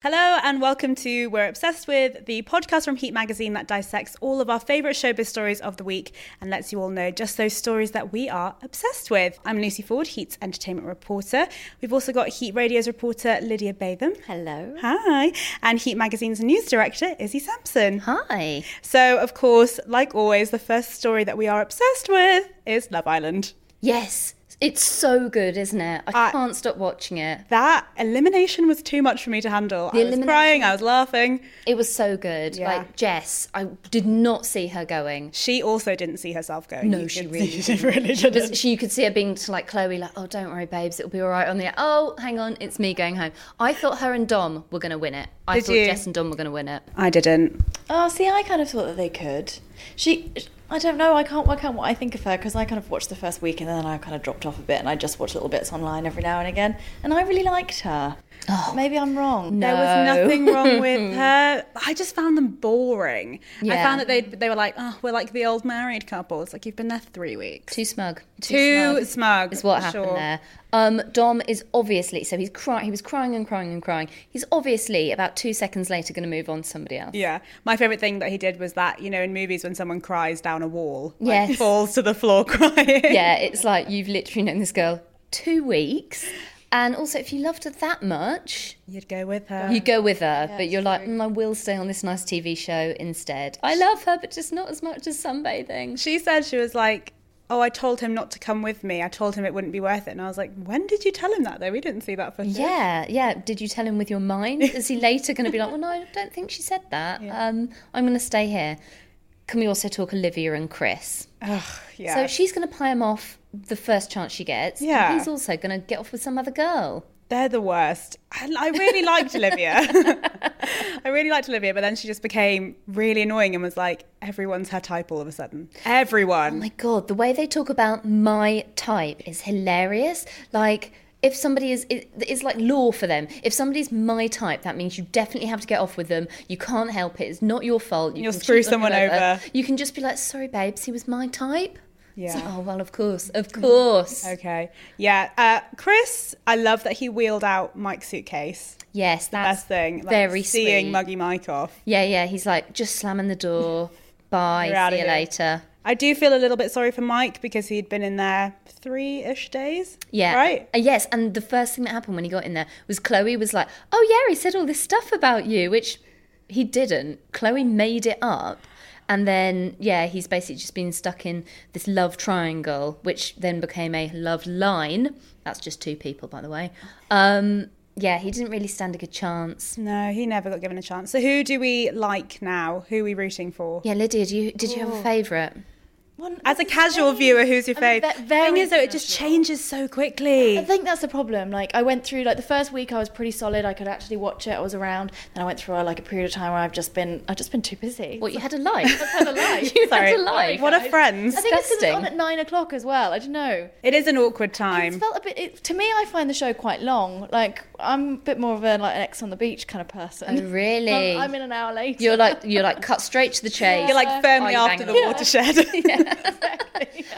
Hello and welcome to We're Obsessed With, the podcast from Heat Magazine that dissects all of our favourite showbiz stories of the week and lets you all know just those stories that we are obsessed with. I'm Lucy Ford, Heat's entertainment reporter. We've also got Heat Radio's reporter Lydia Batham. Hello. Hi. And Heat Magazine's news director Izzy Sampson. Hi. So, of course, like always, the first story that we are obsessed with is Love Island. Yes, it's so good, isn't it? I I- can't stop watching it. That elimination was too much for me to handle. The I was crying, I was laughing. It was so good. Yeah. Like Jess, I did not see her going. She also didn't see herself going. No, You she could really see- She really didn't. She, you could see her being to like Chloe, like, oh, don't worry, babes, it'll be all right on the. Oh, hang on, it's me going home. I thought her and Dom were going to win it. I Did thought you? Jess and Dom were going to win it. I didn't. Oh, see, I kind of thought that they could. She, I don't know. I can't work out what I think of her because I kind of watched the first week and then I kind of dropped off a bit and I just watched little bits online every now and again. And I really liked her. Oh. Maybe I'm wrong. There was nothing wrong with her. I just found them boring. I found that they they were like, oh, we're like the old married couple. It's like you've been there three weeks. Too smug. Too smug, is what happened sure. there. Um, Dom is obviously so he's crying. He was crying and crying and crying. He's obviously about two seconds later going to move on to somebody else. Yeah, my favorite thing that he did was that you know in movies when someone cries down a wall, like, Yes. falls to the floor crying. yeah, it's like you've literally known this girl two weeks. And also, if you loved her that much, you'd go with her. You'd go with her, but you're like, mm, I will stay on this nice TV show instead. I love her, but just not as much as sunbathing. She said she was like, oh, I told him not to come with me. I told him it wouldn't be worth it, and I was like, when did you tell him that though? We didn't see that footage. Yeah, yeah. Did you tell him with your mind? Is he later going to be like, well, no, I don't think she said that. Um, I'm going to stay here. Can we also talk Olivia and Chris? Ugh, yeah. So she's going to pie him off the first chance she gets. Yeah. he's also going to get off with some other girl. They're the worst. I, I really liked Olivia. I really liked Olivia, but then she just became really annoying and was like, everyone's her type all of a sudden. Everyone. Oh my god, the way they talk about my type is hilarious. Like if somebody is it, it's like law for them. If somebody's my type, that means you definitely have to get off with them. You can't help it. It's not your fault. You You'll screw someone whoever. over. You can just be like, "Sorry, babes, he was my type." Yeah. like, oh well, of course, of course. Okay. Yeah. Uh, Chris, I love that he wheeled out Mike's suitcase. Yes, that's Best thing. Like, very seeing sweet. Muggy Mike off. Yeah, yeah. He's like just slamming the door. Bye. You're See you later. I do feel a little bit sorry for Mike because he'd been in there three ish days. Yeah. Right? Uh, yes, and the first thing that happened when he got in there was Chloe was like, "Oh yeah, he said all this stuff about you," which he didn't. Chloe made it up. And then, yeah, he's basically just been stuck in this love triangle, which then became a love line. That's just two people, by the way. Um, yeah, he didn't really stand a good chance. No, he never got given a chance. So who do we like now? Who are we rooting for? Yeah, Lydia, do you, did you have a favourite? One- As a casual insane. viewer, who's your I mean, favourite? ve- Thing is, though, it just changes so quickly. I think that's the problem. Like I went through like the first week I was pretty solid. I could actually watch it. I was around. Then I went through uh, like a period of time where I've just been I've just been too busy. What, you had a life? I've had a life. you Sorry. had a life. What are friends? I think it's 'cause it's on at nine o'clock as well. I don't know. It is an awkward It time. felt a bit. It, to me, I find the show quite long. Like I'm a bit more of a like an Ex on the beach kind of person. Oh, really? I'm, I'm in an hour later. You're like you're like cut straight to the chase. You're like firmly Are after the banging? watershed.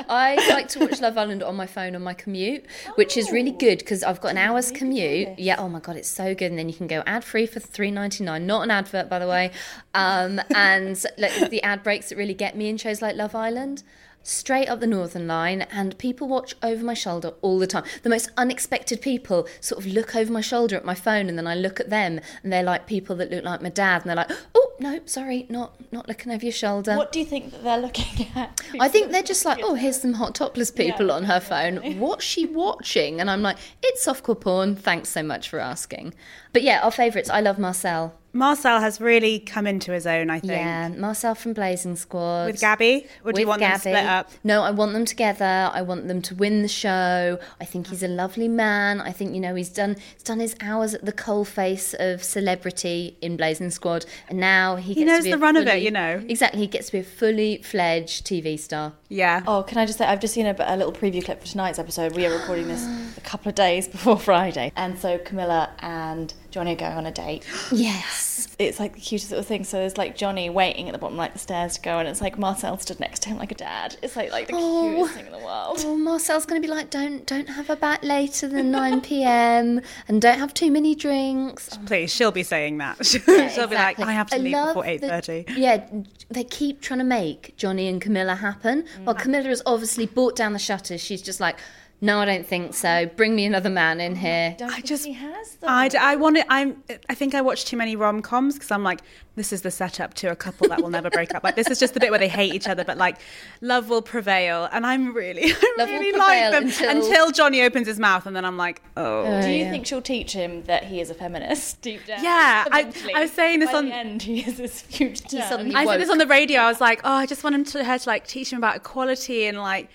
I like to watch Love Island on my phone on my commute, which is really good because I've got an hour's commute. Yeah, oh my god, it's so good. And then you can go ad free for three ninety nine. Not an advert, by the way. Um, and like the ad breaks that really get me in shows like Love Island. Straight up the Northern Line, and people watch over my shoulder all the time. The most unexpected people sort of look over my shoulder at my phone, and then I look at them, and they're like people that look like my dad, and they're like, "Oh no, sorry, not not looking over your shoulder." What do you think that they're looking at? I think they're just like, oh, here's some hot topless people on her phone. What's she watching? And I'm like, it's softcore porn. Thanks so much for asking. But yeah, our favourites. I love Marcel. Marcel has really come into his own, I think. Yeah, Marcel from Blazing Squad. With Gabby? Or do you With want them split up? No, I want them together. I want them to win the show. I think he's a lovely man. I think you know he's done he's done his hours at the coalface of celebrity in Blazing Squad, and now he, gets knows to be the a run of it, you know. Exactly, he gets to be a fully fledged TV star. Yeah. Oh, can I just say, I've just seen a, a little preview clip for tonight's episode. We are recording this a couple of days before Friday. And so Camilla and Johnny are going on a date. Yes. It's like the cutest little thing. So there's like Johnny waiting at the bottom, like the stairs to go, and it's like Marcel stood next to him like a dad. It's like like the Oh. cutest thing in the world. Oh, Marcel's going to be like, don't don't have a bat later than 9 p.m. and don't have too many drinks. Please, she'll be saying that. she'll Yeah, be like. I have to leave before eight thirty. Yeah, they keep trying to make Johnny and Camilla happen. Well, mm. Camilla has obviously brought down the shutters. She's just like, no, I don't think so. Bring me another man in oh here. Don't I think just- he has though. I, d- I want it. I'm. I think I watch too many rom coms because I'm like, this is the setup to a couple that will never break up. Like this is just the bit where they hate each other, but like, love will prevail. And I'm really, I Love really like them until- until... Johnny opens his mouth, and then I'm like, oh. oh Do you yeah. think she'll teach him that he is a feminist deep down? Yeah, I- I was saying this By on- the end. He is this huge. He's I said woke. this on the radio. I was like, oh, I just want him to her to like teach him about equality and like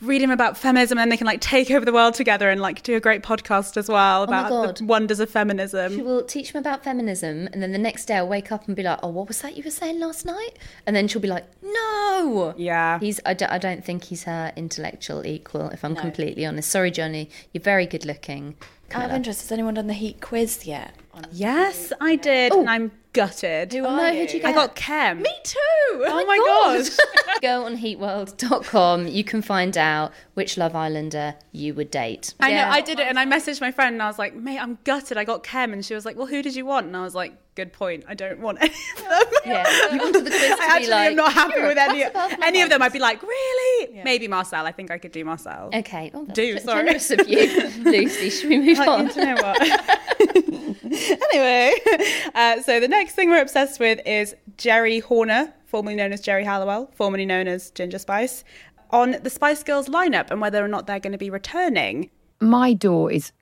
read him about feminism, and they can like take over the world together and like do a great podcast as well oh about God. the wonders of feminism. She will teach him about feminism, and then the next day I'll wake up and be like, "Oh, what was that you were saying last night?" And then she'll be like, "No." Yeah. He's. I don't, I don't think he's her intellectual equal. If I'm completely honest. Sorry, Johnny. You're very good looking. Out of interest, has anyone done the heat quiz yet? Yes, I did, and oh. I'm gutted. Who Oh, are no, you? who'd you I got Kem. Me too. Oh my god. Go on heatworld.com. You can find out which Love Islander you would date. I know, I did it, and I messaged my friend, and I was like, "Mate, I'm gutted. I got Kem," and she was like, "Well, who did you want?" And I was like, "Good point. I don't want any of them." Yeah, you wanted the quiz to I be actually like, am not happy with any cat above my any of them. I'd be like, "Really? Maybe Marcel. I think I could do Marcel." Okay. Oh, that's Do, sorry. generous of you, Lucy. Should we move on? Like, you know what? uh, so the next thing we're obsessed with is Geri Horner, formerly known as Geri Halliwell, formerly known as Ginger Spice, on the Spice Girls lineup and whether or not they're going to be returning. my door is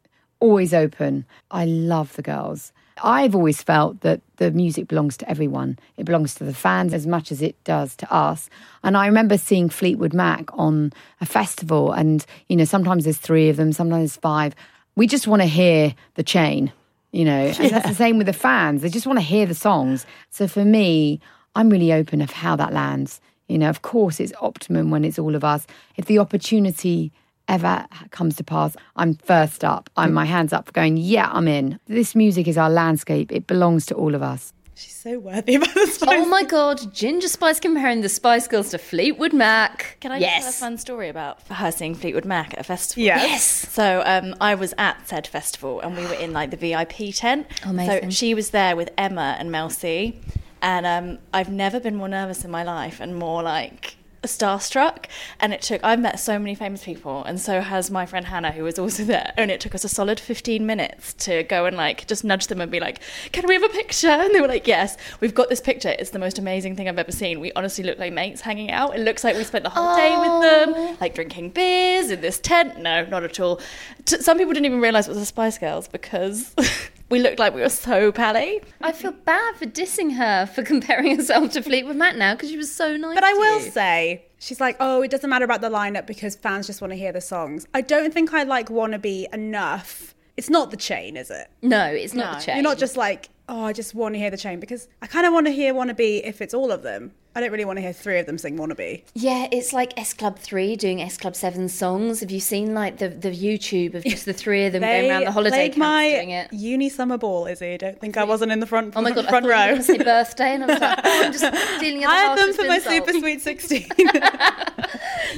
always open. I love the girls. I've always felt that the music belongs to everyone. It belongs to the fans as much as it does to us. And I remember seeing Fleetwood Mac on a festival, and you know, sometimes there's three of them, sometimes there's five. We just want to hear the chain, you know, and that's the same with the fans. They just want to hear the songs. So for me, I'm really open of how that lands. You know, of course, it's optimum when it's all of us. If the opportunity ever comes to pass, I'm first up. I'm mm. my hands up, going, yeah, I'm in. This music is our landscape. It belongs to all of us. She's so worthy about the Spice. Oh my god, Ginger Spice comparing the Spice Girls to Fleetwood Mac. Can I yes. tell a fun story about her seeing Fleetwood Mac at a festival? Yes. Yes. So um, I was at said festival and we were in like the VIP tent. Amazing. So she was there with Emma and Mel C. And um, I've never been more nervous in my life and more like starstruck. And it took, I've met so many famous people, and so has my friend Hannah, who was also there. And it took us a solid 15 minutes to go and like just nudge them and be like, Can we have a picture? And they were like, Yes, we've got this picture. It's the most amazing thing I've ever seen. We honestly look like mates hanging out. It looks like we spent the whole day with them, like drinking beers in this tent. No, not at all. T- some people didn't even realize it was the Spice Girls because we looked like we were so pally. I feel bad for dissing her for comparing herself to Fleetwood Mac now because she was so nice. But I will you. say, she's like, oh, it doesn't matter about the lineup because fans just want to hear the songs. I don't think I like Wannabe enough. It's not the chain, is it? No, it's not No. the chain. You're not just like, oh, I just want to hear the chain because I kind of want to hear Wannabe if it's all of them. I don't really want to hear three of them sing Wannabe. Yeah, it's like S Club 3 doing S Club 7 songs. Have you seen like the, the YouTube of just the three of them going around the holiday camps my doing it? uni summer ball, Izzy. Don't think I wasn't in the front, Oh my god, front I row. birthday, and I was like, oh, I'm just dealing I had them for my super sweet 16.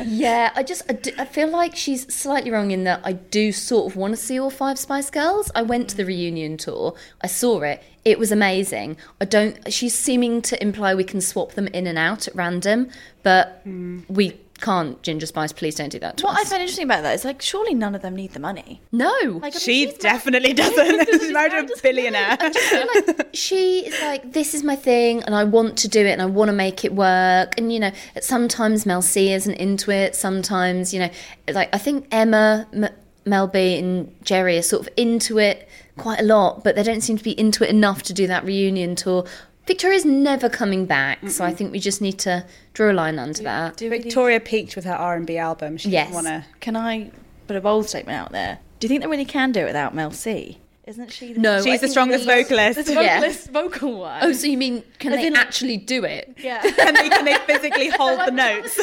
Yeah, I just I, do- I feel like she's slightly wrong in that I do sort of want to see all five Spice Girls. I went to the reunion tour. I saw it. It was amazing. I don't. She's seeming to imply we can swap them in and out at random, but hmm. we can't. Ginger Spice, please don't do that to What I find interesting about that is like, surely none of them need the money. no, Like, I mean, she she's mar- definitely doesn't. She's married to a billionaire. I just like she is like, this is my thing, and I want to do it, and I want to make it work. And you know, sometimes Mel C isn't into it. Sometimes, you know, like I think Emma, M- Mel B, and Geri are sort of into it quite a lot, but they don't seem to be into it enough to do that reunion tour. Victoria's never coming back, so I think we just need to draw a line under that. Do we- Victoria peaked with her R&B album. She Yes. didn't want to... Can I put a bold statement out there? Do you think they really can do it without Mel C? Isn't she? The No, I She's the strongest the- vocalist. the Yeah. vocalist vocal one. Oh, so you mean can As they in, like- actually do it? yeah. can, they, can they physically hold the notes?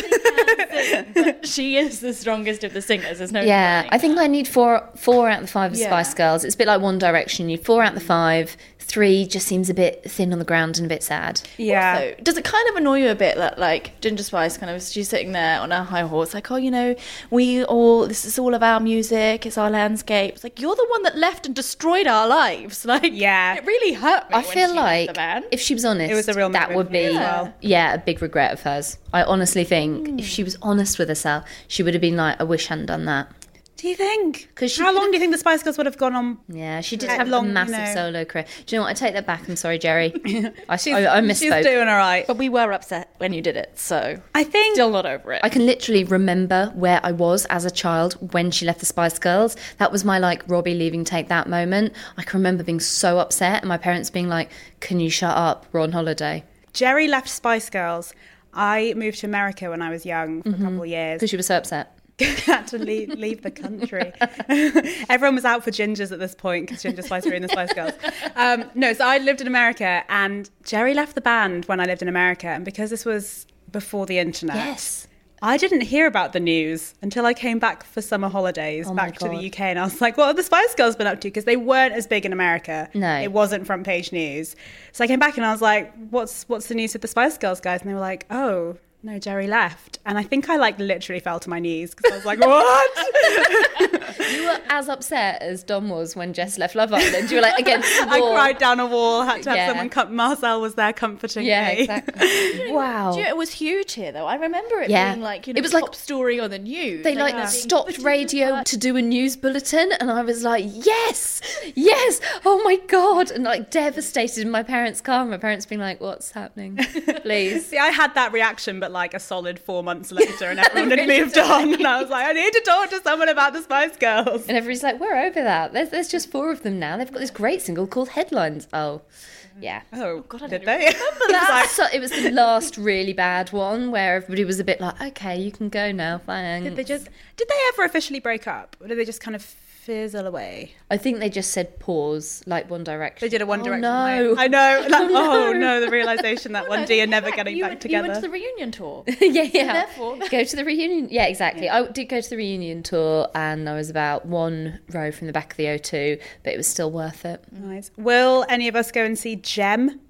but she is the strongest of the singers. There's no. Yeah, denying I think I need four four out of the five of Yeah. Spice Girls. It's a bit like One Direction. You need four out of the five. Three just seems a bit thin on the ground and a bit sad. Yeah. So, does it kind of annoy you a bit that like Ginger Spice kind of she's sitting there on her high horse, like, oh, you know, we all this is all of our music, it's our landscape. It's like you're the one that left and destroyed our lives. Like, Yeah. it really hurt me. I when feel she like the band. if she was honest, It was a real that would be me well. yeah a big regret of hers. I honestly think Hmm. if she was honest with herself, she would have been like, I wish I hadn't done that. Do you think? 'Cause she How long could've- do you think the Spice Girls would have gone on? Yeah, she did have long, a you massive know- solo career. Do you know what? I take that back. I'm sorry, Geri. I, She's, I, I she's doing all right. but we were upset when you did it, so I think still not over it. I can literally remember where I was as a child when she left the Spice Girls. That was my like Robbie leaving Take That moment. I can remember being so upset and my parents being like, "Can you shut up? We're on holiday." Geri left Spice Girls. I moved to America when I was young for a mm-hmm. couple of years. Because she was so upset. had to leave, leave the country. Everyone was out for gingers at this point because Ginger Spice were in the Spice Girls. Um, no, so I lived in America and Geri left the band when I lived in America. And because this was before the internet, Yes. I didn't hear about the news until I came back for summer holidays Oh back to the UK. And I was like, what have the Spice Girls been up to? Because they weren't as big in America. No. It wasn't front page news. So I came back and I was like, what's, what's the news with the Spice Girls guys? And they were like, oh, no, Geri left. And I think I like literally fell to my knees because I was like, what? You were as upset as Dom was when Jess left Love Island. You were like against the I cried down a wall, had to have Yeah. someone come. Marcel was there comforting Yeah, me. exactly. wow. You know, it was huge here, though. I remember it Yeah. being like you know, It was top like- story on the news. They like being stopped radio the- to do a news bulletin, and I was like, "Yes, yes! Oh my god!" And like devastated in my parents' car. My parents being like, "What's happening? Please." See, I had that reaction, but like a solid four months later, and everyone had moved on. And I was like, I need to talk to someone about the Spice Girls. And everybody's like, "We're over that. There's, there's just four of them now. They've got this great single called Headlines." Oh, yeah. Oh, oh God, I did don't they? That's so, it was the last really bad one where everybody was a bit like, "Okay, you can go now, thanks." did they just? Did they ever officially break up, or did they just kind of fizzle away? I think they just said pause, like One Direction. They did a One Oh, Direction. no. I know. Oh, like, Oh, oh no, the realization that one D are never getting you back went, together. You went to the reunion tour. yeah, yeah. Therefore- go to the reunion. Yeah, exactly. I did go to the reunion tour, and I was about one row from the back of the O2, but it was still worth it. Nice. Will any of us go and see Gem?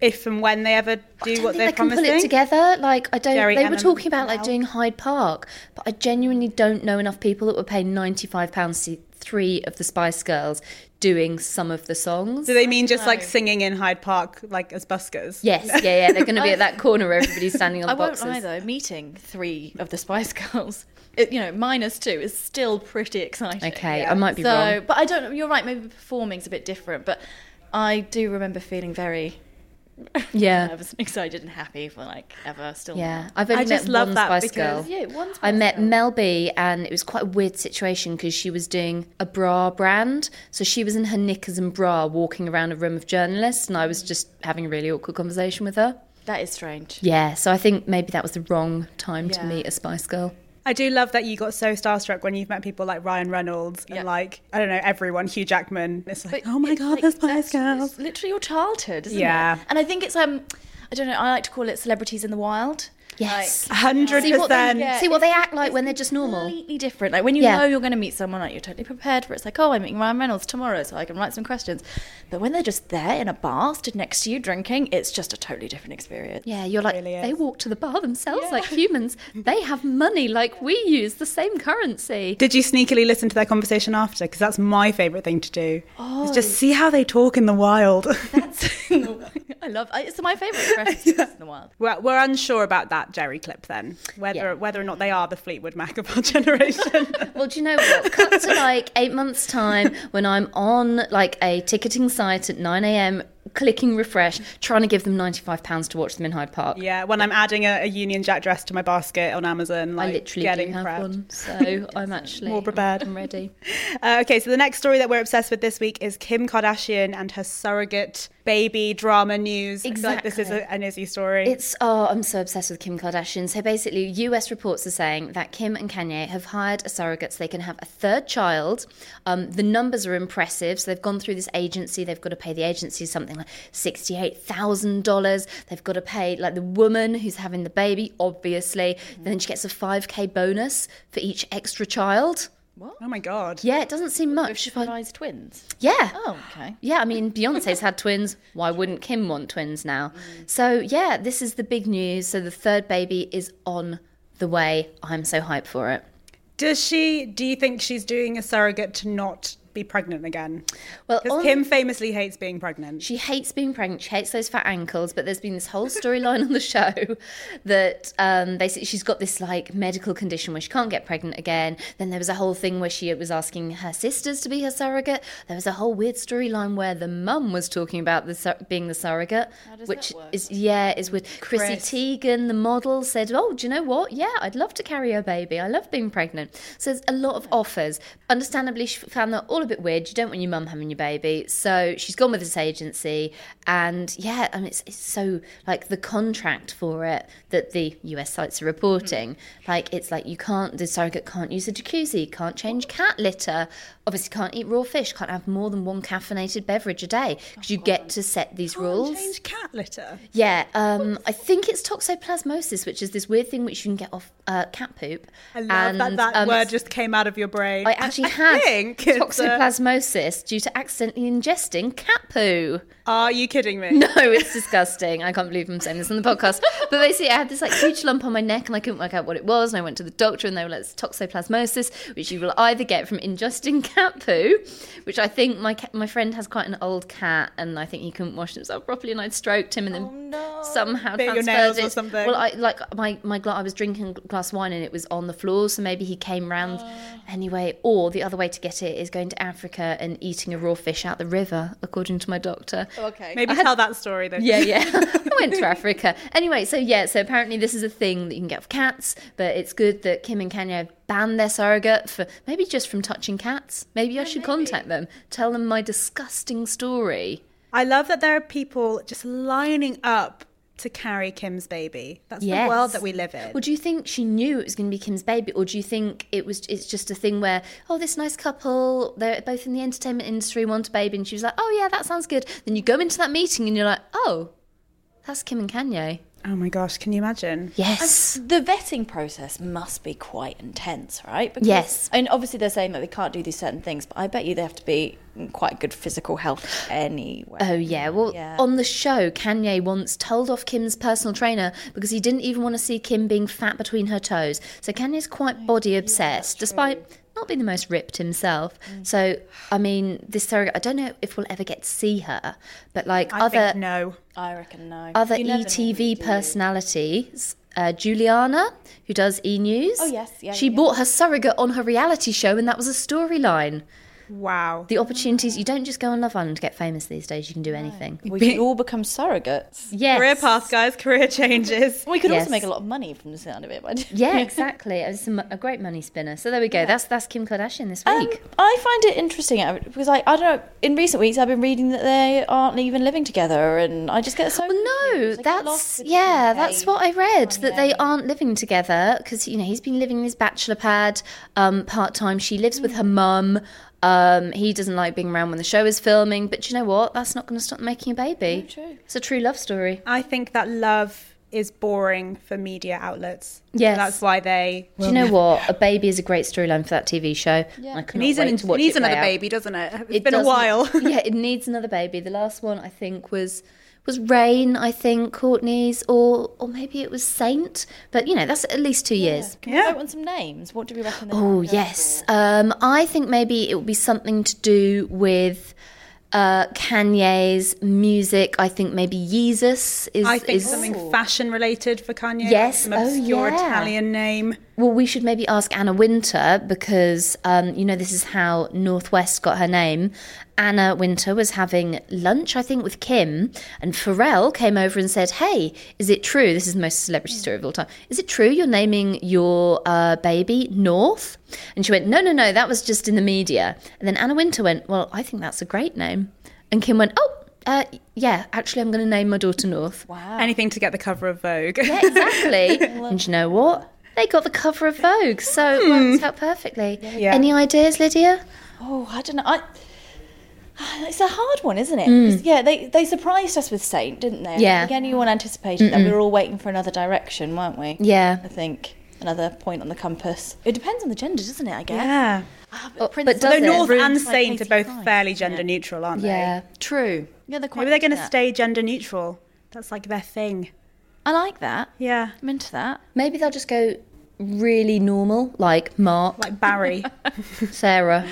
If and when they ever do I don't what think they're they can promising? pull it together. Like I don't. Geri, they were talking about like doing Hyde Park, but I genuinely don't know enough people that would pay ninety five pounds to see three of the Spice Girls doing some of the songs. Do they mean just like singing in Hyde Park, like as buskers? Yes, yeah, yeah. They're going to be at that corner where everybody's standing on I the won't boxes. lie though, meeting three of the Spice Girls, it, you know, minus two is still pretty exciting. Okay, I might be so, wrong. but I don't know. You're right. Maybe performing's a bit different, but I do remember feeling very Yeah. nervous and excited and happy for like ever still. Yeah, I've only I just met love one that Spice because- Girl. Yeah, one I met Girl. Mel B, and it was quite a weird situation because she was doing a bra brand. So she was in her knickers and bra walking around a room of journalists, and I was just having a really awkward conversation with her. That is strange. Yeah, so I think maybe that was the wrong time to meet a Spice Girl. I do love that you got so starstruck when you've met people like Ryan Reynolds Yeah. and like I don't know everyone, Hugh Jackman. It's like, But oh my god, like- the Spice Girls. Literally your childhood, isn't Yeah. it? And I think it's um, I don't know. I like to call it celebrities in the wild. Yes. Like, Hundred See what they, percent. Yeah, see what they act like when they're just normal. completely different. Like when you Yeah. know you're going to meet someone, like you're totally prepared for it. It's like, oh, I'm meeting Ryan Reynolds tomorrow, so I can write some questions. But when they're just there in a bar, stood next to you drinking, it's just a totally different experience. Yeah, you're like, really they walk to the bar themselves like humans. They have money like we use, the same currency. Did you sneakily listen to their conversation after? Because that's my favourite thing to do. Oh. Is just oh. see how they talk in the wild. That's I love. It's my favorite expression in the wild. we're, we're unsure about that Geri clip then, whether Yeah. whether or not they are the Fleetwood Mac of our generation. Well, do you know what? Cut to like eight months' time when I'm on like a ticketing site at 9 a.m. clicking refresh, trying to give them £95 to watch them in Hyde Park. Yeah, when I'm adding a, a Union Jack dress to my basket on Amazon, like I literally getting have prepped. one, so I'm actually More prepared. I'm ready. Uh, okay, so the next story that we're obsessed with this week is Kim Kardashian and her surrogate baby drama news. Feel like this is a, an Izzy story. It's oh, I'm so obsessed with Kim Kardashian. So basically, US reports are saying that Kim and Kanye have hired a surrogate so they can have a third child. Um, the numbers are impressive. So they've gone through this agency. They've got to pay the agency something like sixty-eight thousand dollars. They've got to pay like the woman who's having the baby, obviously. Then she gets a five k bonus for each extra child. Oh my god. Yeah, it doesn't seem If much. she but- provides twins. yeah. Oh, okay. Yeah, I mean, Beyonce's had twins. Why wouldn't Kim want twins now? Mm. So, yeah, this is the big news. So, the third baby is on the way. I'm so hyped for it. Does she? Do you think she's doing a surrogate to not be pregnant again? Well, Because on- Kim famously hates being pregnant. She hates being pregnant. She hates those fat ankles. But there's been this whole storyline on the show that um, basically she's got this like medical condition where she can't get pregnant again. Then there was a whole thing where she was asking her sisters to be her surrogate. There was a whole weird storyline where the mum was talking about the sur- being the surrogate, does which that work? is yeah, is with Chrissy Chris. Teigen, the model, said, "Oh, do you know what? Yeah, I'd love to carry a baby. I love being pregnant." So there's a lot of offers. Understandably, she found that all bit weird. You don't want your mum having your baby, so she's gone with this agency. And yeah, I mean, it's, it's so like the contract for it that the US sites are reporting. Like it's like you can't, the surrogate can't use a jacuzzi, can't change cat litter, obviously can't eat raw fish, can't have more than one caffeinated beverage a day because you get to set these rules. Change cat litter. Yeah, um, I think it's toxoplasmosis, which is this weird thing which you can get off uh, cat poop. I love that that um, word just came out of your brain. I actually had think uh, toxoplasmosis due to accidentally ingesting cat poo. Are you kidding me? No, it's disgusting. I can't believe I'm saying this on the podcast. But basically, I had this like huge lump on my neck, and I couldn't work out what it was. And I went to the doctor, and they were like, "It's toxoplasmosis, which you will either get from ingesting cat poo, which I think my ca- my friend has quite an old cat, and I think he couldn't wash himself properly, and I'd stroked him, and then oh, somehow Bit transferred it. something. Well, I like my my gla- I was drinking a glass of wine, and it was on the floor, so maybe he came round oh. anyway. Or the other way to get it is going to Africa and eating a raw fish out the river, according to my doctor. Okay. Maybe tell that story then. Yeah, yeah. I went to Africa. Anyway, so yeah, so apparently this is a thing that you can get for cats, but it's good that Kim and Kanye banned their surrogate for maybe just from touching cats. Maybe I should contact them, tell them my disgusting story. I love that there are people just lining up to carry Kim's baby. That's Yes. the world that we live in. Well, do you think she knew it was going to be Kim's baby, or do you think it was? It's just a thing where, oh, this nice couple, they're both in the entertainment industry, want a baby, and she was like, oh yeah, that sounds good. Then you go into that meeting and you're like, oh, that's Kim and Kanye. Oh my gosh, can you imagine? Yes. The vetting process must be quite intense, right? Because, Yes. And obviously they're saying that they can't do these certain things, but I bet you they have to be in quite good physical health anyway. Oh yeah, well Yeah. on the show, Kanye once told off Kim's personal trainer because he didn't even want to see Kim being fat between her toes. So Kanye's quite oh, body obsessed, despite not being the most ripped himself. So I mean, this surrogate, I don't know if we'll ever get to see her, but like I other think no. I reckon no. other You ETV personalities. Uh, Giuliana, who does E News. Oh, yes, yeah, She yeah. bought her surrogate on her reality show, and that was a storyline. Wow. The opportunities you don't just go on Love Island to get famous these days. You can do anything. We could all become surrogates. Yes. Career path, guys. Career changes. We could Yes. also make a lot of money from the sound of it. But Yeah, exactly. It's a, great money spinner. So there we go. That's that's Kim Kardashian this Um, week. I find it interesting uh, because I, I don't know. In recent weeks, I've been reading that they aren't even living together, and I just get so. well, no, confused. I get lost that's yeah, that's what I read that they aren't living together because you know he's been living in his bachelor pad um, part time. She lives with her Mm. mum. Um, he doesn't like being around when the show is filming, but do you know what? That's not going to stop making a baby. true. It's a true love story. I think that love is boring for media outlets. Yes. That's why they. do you know what? A baby is a great storyline for that TV show. I It needs, an, needs another out. baby, doesn't it? It's It been a doesn't- while. yeah, it needs another baby. The last one I think was was Reign, I think, Kourtney's, or or maybe it was Saint. But you know, that's at least two years. Can Yeah. we vote on some names? What do we reckon? Oh yes. Um, I think maybe it would be something to do with uh, Kanye's music. I think maybe Jesus is. I think is something fashion related for Kanye. Yes. Some Oh, obscure yeah. Italian name. Well, we should maybe ask Anna Wintour because, um, you know, this is how North West got her name. Anna Wintour was having lunch, I think, with Kim, and Pharrell came over and said, Hey, is it true? This is the most celebrity story of all time. Is it true you're naming your uh, baby North? And she went, No, no, no, that was just in the media. And then Anna Wintour went, Well, I think that's a great name. And Kim went, Oh, uh, yeah, actually, I'm going to name my daughter North. Wow. Anything to get the cover of Vogue. Yeah, exactly. and you know what? They got the cover of Vogue, so it works out perfectly. Yeah. Any ideas, Lydia? Oh, I don't know. I, it's a hard one, isn't it? 'Cause, Yeah, they they surprised us with Saint, didn't they? I Yeah. think anyone anticipated that. We were all waiting for another direction, weren't we? Yeah. I think another point on the compass. It depends on the gender, doesn't it? I guess. yeah. Ah, Oh, Prince but is does Though it? North ruined and by Saint are both 85, fairly isn't it? gender neutral, aren't they? Yeah. True. Yeah, they're quite. Maybe they're going to at stay gender neutral. That's like their thing. I like that. Yeah. I'm into that. Maybe they'll just go really normal, like Mark, Like Barry. Sarah.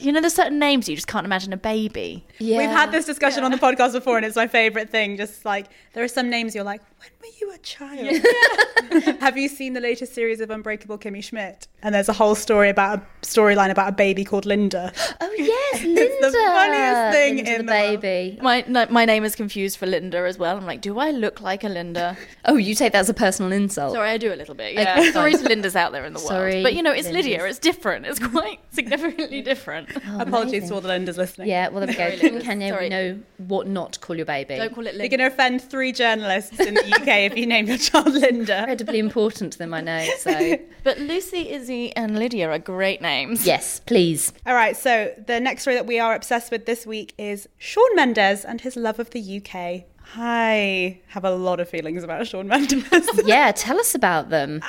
You know, there's certain names you just can't imagine a baby. Yeah. We've had this discussion on the podcast before, and it's my favorite thing. Just like there are some names you're like, when were you a child? Have you seen the latest series of Unbreakable Kimmy Schmidt? And there's a whole story about a storyline about a baby called Linda. Oh yes, Linda. the funniest thing Linda in the the world. baby. My no, my name is confused for Linda as well. I'm like, do I look like a Linda? Oh, you take that as a personal insult. Sorry, I do a little bit. Okay, Sorry to Linda's out there in the world. Sorry, but you know, it's Lydia. It's different. It's quite significantly different. Oh, Apologies to all the Lindas listening. Yeah, well there we go. Sorry, Kanye, we know what not to call your baby. Don't call it Linda. You're going to offend three journalists in the UK if you name your child Linda. Incredibly important to them, I know. So But Lucy, Izzy, and Lydia are great names. yes, please. All right, so the next story that we are obsessed with this week is Shawn Mendes and his love of the UK. I have a lot of feelings about Shawn Mendes. Yeah, tell us about them.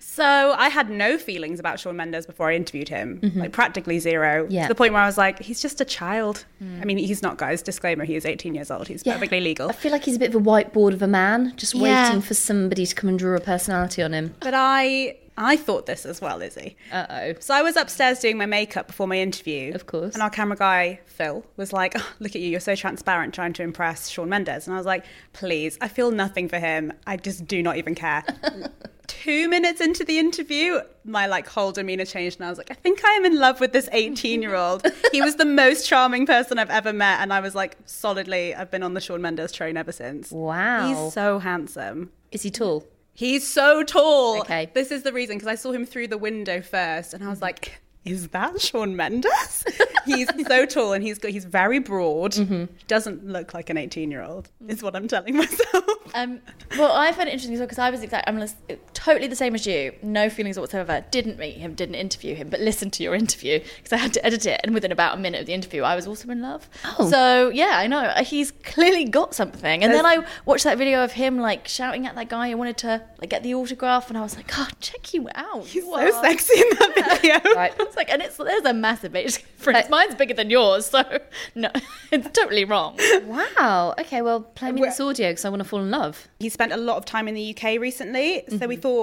so I had no feelings about Shawn Mendes before I interviewed him, mm-hmm. like practically zero. Yeah. To the point where I was like, he's just a child. Mm. I mean, he's not, guys. Disclaimer: he is 18 years old. He's Yeah. perfectly legal. I feel like he's a bit of a whiteboard of a man, just Yeah. waiting for somebody to come and draw a personality on him. But I, I thought this as well, Izzy. Uh oh. So I was upstairs doing my makeup before my interview. Of course. And our camera guy, Phil, was like, oh, look at you, you're so transparent trying to impress Shawn Mendes. And I was like, please, I feel nothing for him. I just do not even care. Two minutes into the interview, my like whole demeanor changed and I was like, I think I am in love with this 18 year old. he was the most charming person I've ever met. And I was like, solidly, I've been on the Shawn Mendes train ever since. Wow. He's so handsome. Is he tall? He's so tall. Okay. This is the reason because I saw him through the window first, and I was like, "Is that Shawn Mendes?" he's so tall, and he's got he's very broad. He doesn't look like an eighteen-year-old. Is what I'm telling myself. Um, well, I found it interesting as well because I was exact. I'm lis- totally the same as you. No feelings whatsoever. Didn't meet him. Didn't interview him. But listened to your interview because I had to edit it. And within about a minute of the interview, I was also in love. Oh. So yeah, I know uh, he's clearly got something. And then I watched that video of him like shouting at that guy who wanted to like get the autograph, and I was like, God, check you out. He's You so are- sexy in that video. Right. It's like, and it's there's a massive age difference. Mine's bigger than yours, so no, it's totally wrong. Wow. Okay, well, play me Where- this audio because I want to fall in love. He spent a lot of time in the UK recently, so we mm-hmm. thought,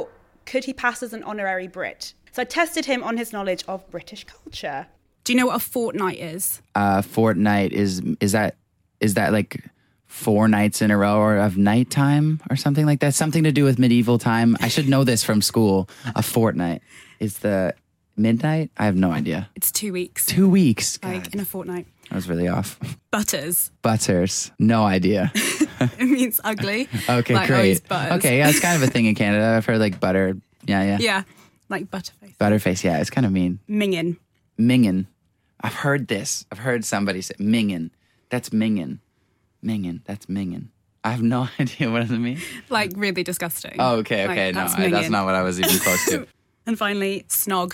could he pass as an honorary Brit? So I tested him on his knowledge of British culture. Do you know what a fortnight is? uh fortnight is is that is that like four nights in a row or of nighttime or something like that something to do with medieval time i should know this from school a fortnight is the midnight i have no idea It's two weeks, two weeks like in a fortnight. I was really off Butters. butters no idea It means ugly. okay Like, oh, great okay yeah it's kind of a thing in canada i've heard like butter yeah yeah, Yeah, like butterface. butterface yeah it's kind of mean Mingin. mingin i've heard this i've heard somebody say mingin that's mingin mingin that's mingin i have no idea what it means. Like really disgusting. Oh, okay, Like, okay. no, that's I, that's not what I was even close to. And finally, snog.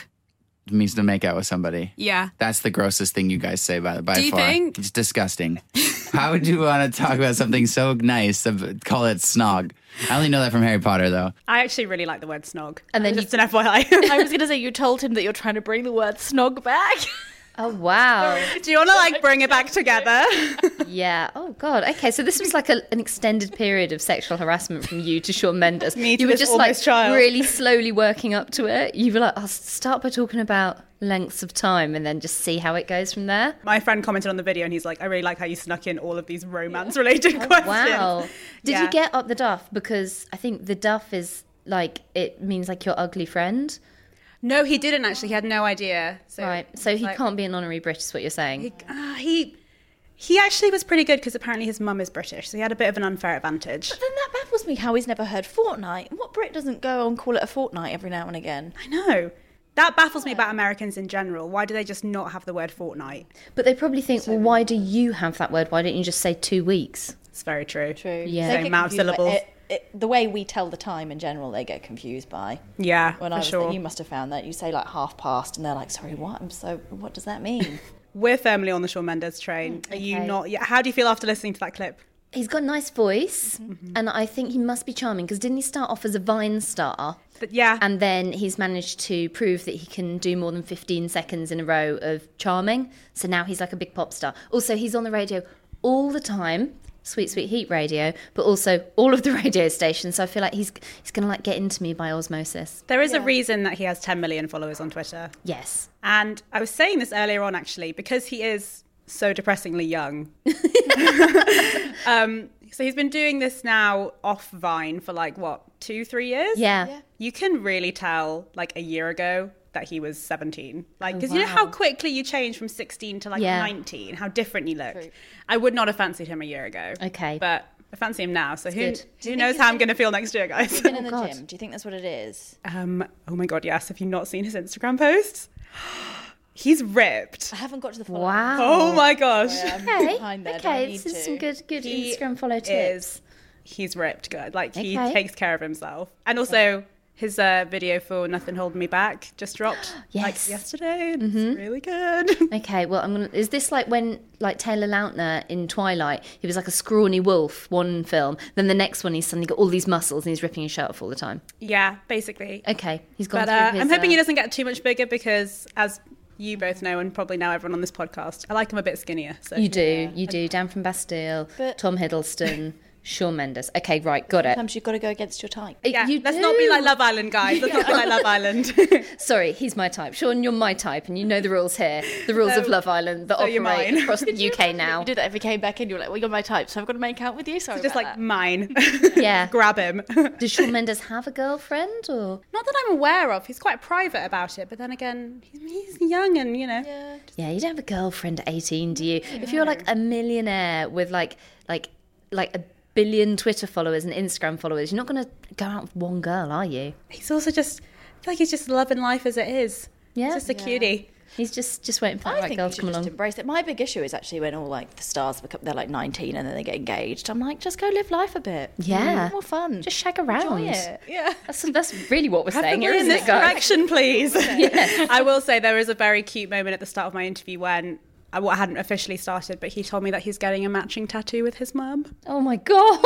It means to make out with somebody. Yeah. That's the grossest thing you guys say by, by Do you far. think? It's disgusting. How would you want to talk about something so nice? Of, call it snog. I only know that from Harry Potter, though. I actually really like the word snog. And then just you- an FYI. I was gonna say you told him that you're trying to bring the word snog back. Oh, wow. Do you want to like bring it back together? Yeah. Oh God. Okay. So this was like a, an extended period of sexual harassment from you to Sean Mendes. Me to you were just like child. really slowly working up to it. You were like, oh, I'll start by talking about lengths of time and then just see how it goes from there. My friend commented on the video and he's like, I really like how you snuck in all of these romance related oh, questions. Wow. Did Yeah. you get up the duff? Because I think the duff is like it means like your ugly friend? No, he didn't actually. He had no idea. So, Right. So he like- can't be an honorary Brit, is what you're saying. He, uh, he he actually was pretty good because apparently his mum is British, so he had a bit of an unfair advantage. But then that baffles me how he's never heard fortnight. What Brit doesn't go and call it a fortnight every now and again? I know. That baffles me about Americans in general. Why do they just not have the word fortnight? But they probably think, well, why do you have that word? Why don't you just say two weeks? It's very true. True. Yeah. Same amount of confused by syllables. It- it- the way we tell the time in general, they get confused by. Yeah, When for I was, sure. you must have found that you say like half past, and they're like, "Sorry, what? I'm so. What does that mean?" We're firmly on the Shawn Mendes train. Are you not? Yeah. How do you feel after listening to that clip? He's got a nice voice, Mm-hmm. and I think he must be charming because didn't he start off as a Vine star? But yeah, And then he's managed to prove that he can do more than 15 seconds in a row of charming. So now he's like a big pop star. Also, he's on the radio all the time, Sweet Sweet Heat radio, but also all of the radio stations. So I feel like he's he's going to like get into me by osmosis. there is a reason that he has 10 million followers on Twitter. Yes. And I was saying this earlier on actually, because he is so depressingly young. um, so he's been doing this now off Vine for like what, two, three years? Yeah. You can really tell like a year ago that he was 17. Like, because you know how quickly you change from 16 to like Yeah. 19, how different you look. I would not have fancied him a year ago. Okay. But I fancy him now. So who, good. Do you who knows how I'm going to feel next year, guys? Been in the God. gym. Do you think that's what it is? um, oh my God, yes. Have you not seen his Instagram posts? He's ripped. I haven't got to the follow. Wow. Oh my gosh. Okay. behind there, Okay. This is to? some good good He Instagram follow tips. is he's ripped good like he Okay. takes care of himself and also his uh, video for nothing holding me back just dropped like Yes. yesterday and it's really good Okay, well, I'm gonna. Is this like when, like Taylor Lautner in Twilight, he was like a scrawny wolf one film, then the next one he's suddenly got all these muscles and he's ripping his shirt off all the time. yeah basically Okay, he's gone but uh, his. i'm hoping uh, he doesn't get too much bigger because as you both know and probably now everyone on this podcast i like him a bit skinnier so You do, you do. Dan from Bastille, But- Tom Hiddleston, Shawn Mendes. Okay, right, got it. Sometimes you've got to go against your type. Yeah you let's not be like love island guys let's not be like love island Sorry, he's my type. Shawn, you're my type, and you know the rules here. The rules of Love Island that so operate across the UK now. You did that every came back in. You're like, "Well, you're my type, so I've got to make out with you." Sorry, just about like that. mine Yeah. grab him Does Shawn Mendes have a girlfriend or? Not that I'm aware of. He's quite private about it, but then again, he's, he's young and you know. Yeah. Yeah, you don't have a girlfriend at 18, do you? If you're like a millionaire with like like like a billion Twitter followers and Instagram followers, you're not going to go out with one girl, are you? He's also just, I feel like he's just loving life as it is. Yeah. He's just a cutie. He's just just waiting for the I right think girl to should come just along. embrace it. My big issue is actually when all like the stars become they're like 19 and then they get engaged. I'm like, just go live life a bit. Yeah. Mm, more fun. Just shag around. enjoy it. Yeah. That's that's really what we're saying here, in isn't it, guys? direction, please. I will say there is a very cute moment at the start of my interview when I hadn't officially started, but he told me that he's getting a matching tattoo with his mum. Oh my god,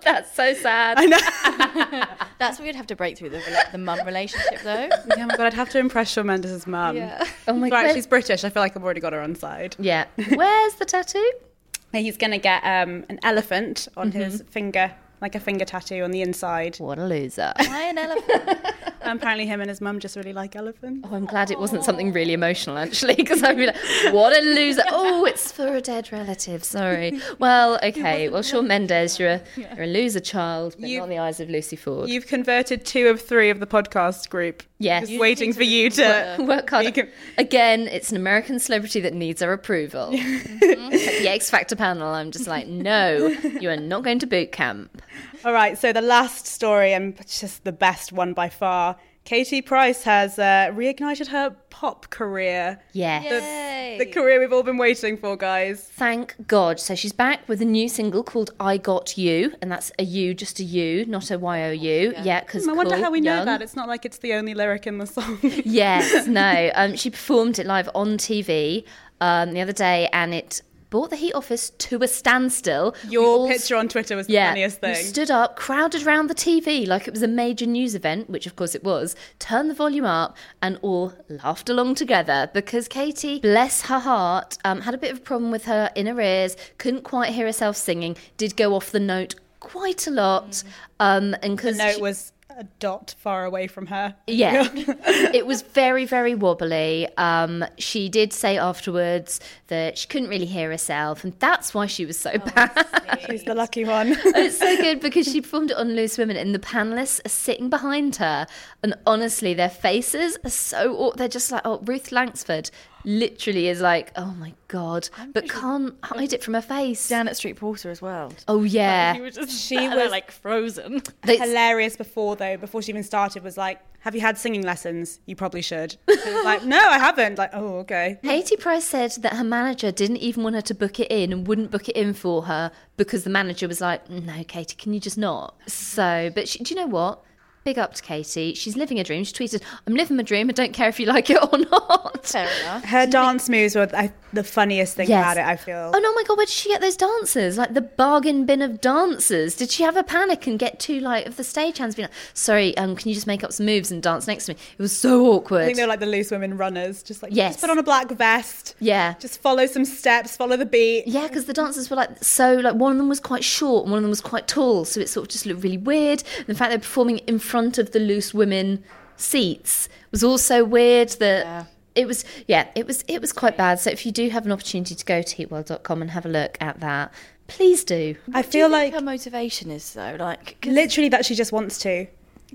that's so sad. I know. That's what you'd have to break through the the mum relationship though. yeah, my God, I'd have to impress Shawn Mendes' mum. Yeah. Oh my Right, god. she's British. I feel like I've already got her on side. Yeah. Where's the tattoo? He's going to get um, an elephant on his finger, like a finger tattoo on the inside. What a loser. Why an elephant? And apparently, him and his mum just really like elephants. Oh, I'm glad it wasn't something really emotional, actually, because I'd be like, what a loser. Oh, it's for a dead relative. Sorry. Well, okay. Well, Shawn Mendes, you're a, you're a loser child, but You- not in the eyes of Lucy Ford. You've converted two of three of the podcast group. Yes. Just waiting for you to. Work hard. Can- Again, it's an American celebrity that needs our approval. the X Factor panel, I'm just like, no, you are not going to boot camp. All right, so the last story, and just the best one by far. Katie Price has uh, reignited her pop career. Yeah. Yay. The career we've all been waiting for, guys. Thank God. So she's back with a new single called I Got You, and that's a U, just a U, not a Y O U. Yeah, because I wonder how we know that. It's not like it's the only lyric in the song. Yes, no. Um, she performed it live on TV um, the other day, and it brought the Heat office to a standstill. Your all picture on Twitter was the yeah, funniest we thing. stood up, crowded around the TV like it was a major news event, which of course it was, turned the volume up, and all laughed along together because Katie, bless her heart, um, had a bit of a problem with her inner ears, couldn't quite hear herself singing, did go off the note quite a lot. Um, and because the note was a dot far away from her. Yeah, it was very, very wobbly. Um, she did say afterwards that she couldn't really hear herself, and that's why she was so bad. She's the lucky one. it's so good because she performed it on Loose Women, and the panelists are sitting behind her, and honestly, their faces are so, they're just like, oh, Ruth Langsford literally is like, oh my god, but can't hide it from her face. Down at Street Porter as well. Oh yeah, She was just She was- like frozen. They- Hilarious before though, before she even started, was like, "Have you had singing lessons? You probably should." Like, "No, I haven't." Like, oh, okay. Katie Price said that her manager didn't even want her to book it in and wouldn't book it in for her because the manager was like, mm, "No, Katie, can you just not?" So, but she, do you know what? Big up to Katie. She's living a dream. She tweeted, "I'm living my dream. I don't care if you like it or not." Fair enough. Her dance moves were I, the funniest thing Yes. about it. I feel. Oh no, my god, where did she get those dancers? Like the bargain bin of dancers. Did she have a panic and get two like of the stagehands being like, sorry, um, can you just make up some moves and dance next to me? It was so awkward. I think they're like the loose women runners, just like Yes. just put on a black vest, yeah. just follow some steps, follow the beat. Yeah, because the dancers were like so like one of them was quite short and one of them was quite tall, so it sort of just looked really weird. And the fact they're performing in front of the loose women seats was also weird. That it was yeah, it was it was quite bad. So if you do have an opportunity to go to heatworld.com and have a look at that, please do. I Do you feel think like her motivation is though, like literally that she just wants to.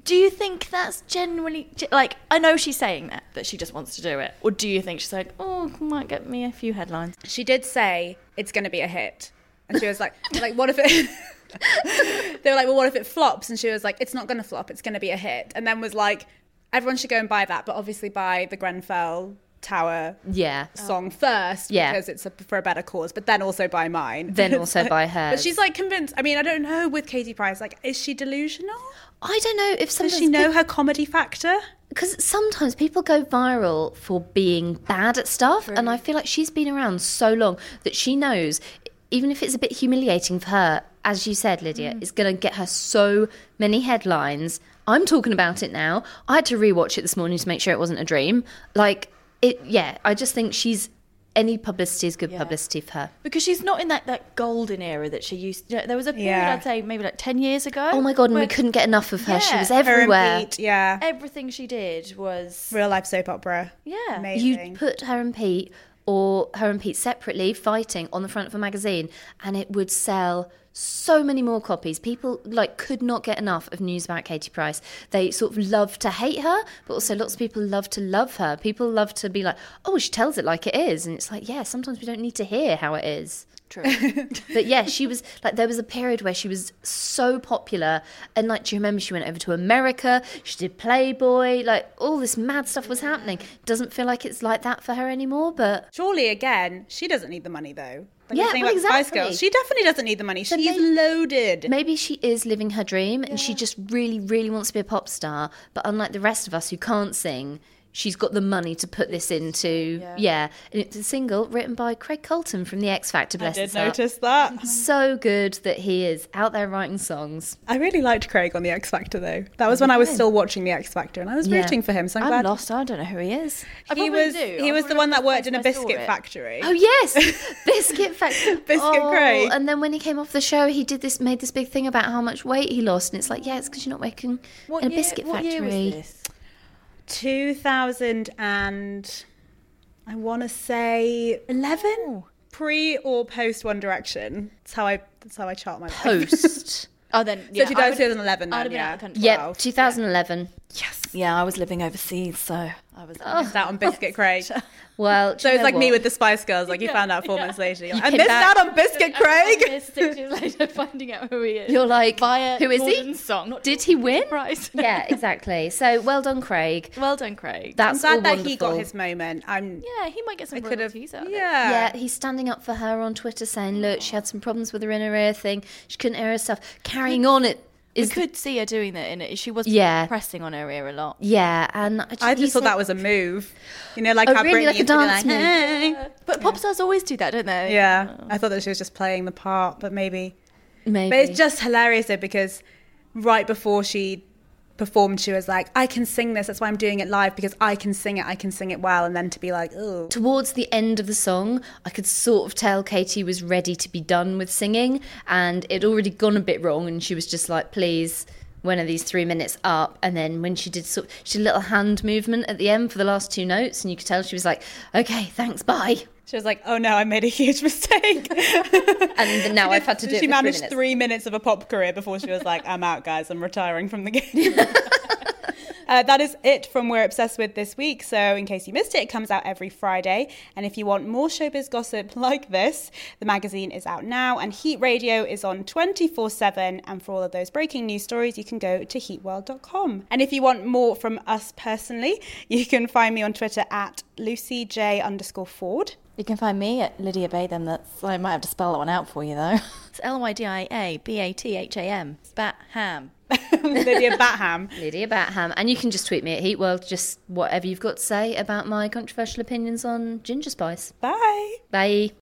do you think that's genuinely like? I know she's saying that that she just wants to do it, or do you think she's like, oh, might get me a few headlines? She did say it's going to be a hit, and she was like, like what if it? they were like, well, what if it flops? And she was like, it's not going to flop. It's going to be a hit. And then was like, everyone should go and buy that, but obviously buy the Grenfell Tower Yeah. song first Yeah. because it's a, for a better cause, but then also buy mine. Then also like- buy But she's like convinced. I mean, I don't know with Katie Price. Like, is she delusional? I don't know if sometimes Does she know her comedy factor? because sometimes people go viral for being bad at stuff and i feel like she's been around so long that she knows even if it's a bit humiliating for her as you said lydia mm. it's going to get her so many headlines i'm talking about it now i had to rewatch it this morning to make sure it wasn't a dream like it yeah i just think she's any publicity is good publicity for her Because she's not in that, that golden era that she used. You know, there was a period Yeah. I'd say maybe like ten years ago. oh my god and we couldn't get enough of her she Yeah. was Her and everywhere Pete, yeah. everything she did was Real life soap opera. yeah. Amazing. You'd put her and Pete or her and Pete separately fighting on the front of a magazine and it would sell so many more copies. People like could not get enough of news about Katie Price. They sort of love to hate her, but also lots of people love to love her. People love to be like, "Oh, she tells it like it is." And it's like, "Yeah, sometimes we don't need to hear how it is." True. But yeah, she was like there was a period where she was so popular and like do you remember she went over to America, she did Playboy, like all this mad stuff was happening. Doesn't feel like it's like that for her anymore, but Surely, again, she doesn't need the money though. Like Yeah, well, exactly. Girls, she definitely doesn't need the money. So She's may- loaded. maybe she is living her dream and she just really really wants to be a pop star, but unlike the rest of us who can't sing, she's got the money to put this into yeah. And it's a single written by Craig Colton from the X Factor I bless did his heart. notice that. So good that he is out there writing songs. I really liked Craig on the X Factor though. That was when I was still watching the X Factor, and I was Yeah. rooting for him. So I'm, I'm glad lost. I don't know who he is. I he was. do. He I was the one that worked in a I biscuit factory. Oh yes, Biscuit Factory. Biscuit oh, Craig. And then when he came off the show, he did this, made this big thing about how much weight he lost, and it's like, yeah, it's because you're not working What in a year- biscuit what factory. 2000 and I want to say 11 pre or post One Direction. That's how I that's how I chart my post. oh then yeah, so 2011 then, yeah. 2011. Yes. Yeah, I was living overseas, so I was oh. out on Biscuit Craig. well, so it's like what? me with the Spice Girls. Like you yeah, found out four yeah. months later. Like, I missed out on Biscuit Craig. I missed six years later, finding out who he is. You're like, Via who is he? Song. Did he win? Right. yeah, exactly. So well done, Craig. Well done, Craig. That's I'm glad that wonderful. he got his moment. I'm. Yeah, he might get some royalties out. Yeah. Yeah, he's standing up for her on Twitter, saying, "Look, she had some problems with her inner ear thing. She couldn't hear herself. Carrying on it." We is could see her doing that in it. She was Yeah. pressing on her ear a lot. yeah, and I just, I just thought said- that was a move. You know, like Oh, how really? Britney Like a used to be dance move? "Hey." But pop stars always do that, don't they? Yeah, oh. I thought that she was just playing the part, but maybe. maybe. But it's just hilarious though because right before she performed, she was like, "I can sing this. That's why I'm doing it live because I can sing it. I can sing it well." And then to be like, "Oh, towards the end of the song, I could sort of tell Katie was ready to be done with singing, and it already gone a bit wrong, and she was just like, "Please, one of these three minutes up, and then when she did sort, she did a little hand movement at the end for the last two notes, and you could tell she was like, "Okay, thanks, bye." She was like, "Oh no, I made a huge mistake." And now I've had to do. she managed three minutes. three minutes of a pop career before she was like, "I'm out, guys. I'm retiring from the game." Uh, that is it from We're Obsessed With this week. So, in case you missed it, it comes out every Friday. And if you want more showbiz gossip like this, the magazine is out now, and Heat Radio is on 24 7. And for all of those breaking news stories, you can go to heatworld.com. And if you want more from us personally, you can find me on Twitter at lucyj underscore Ford. You can find me at Lydia Batham. That's I might have to spell that one out for you though. It's L Y D I A B A T H A M. Spat ham. Lydia Batham. Lydia Batham, and you can just tweet me at Heat World, just whatever you've got to say about my controversial opinions on ginger spice. Bye. Bye.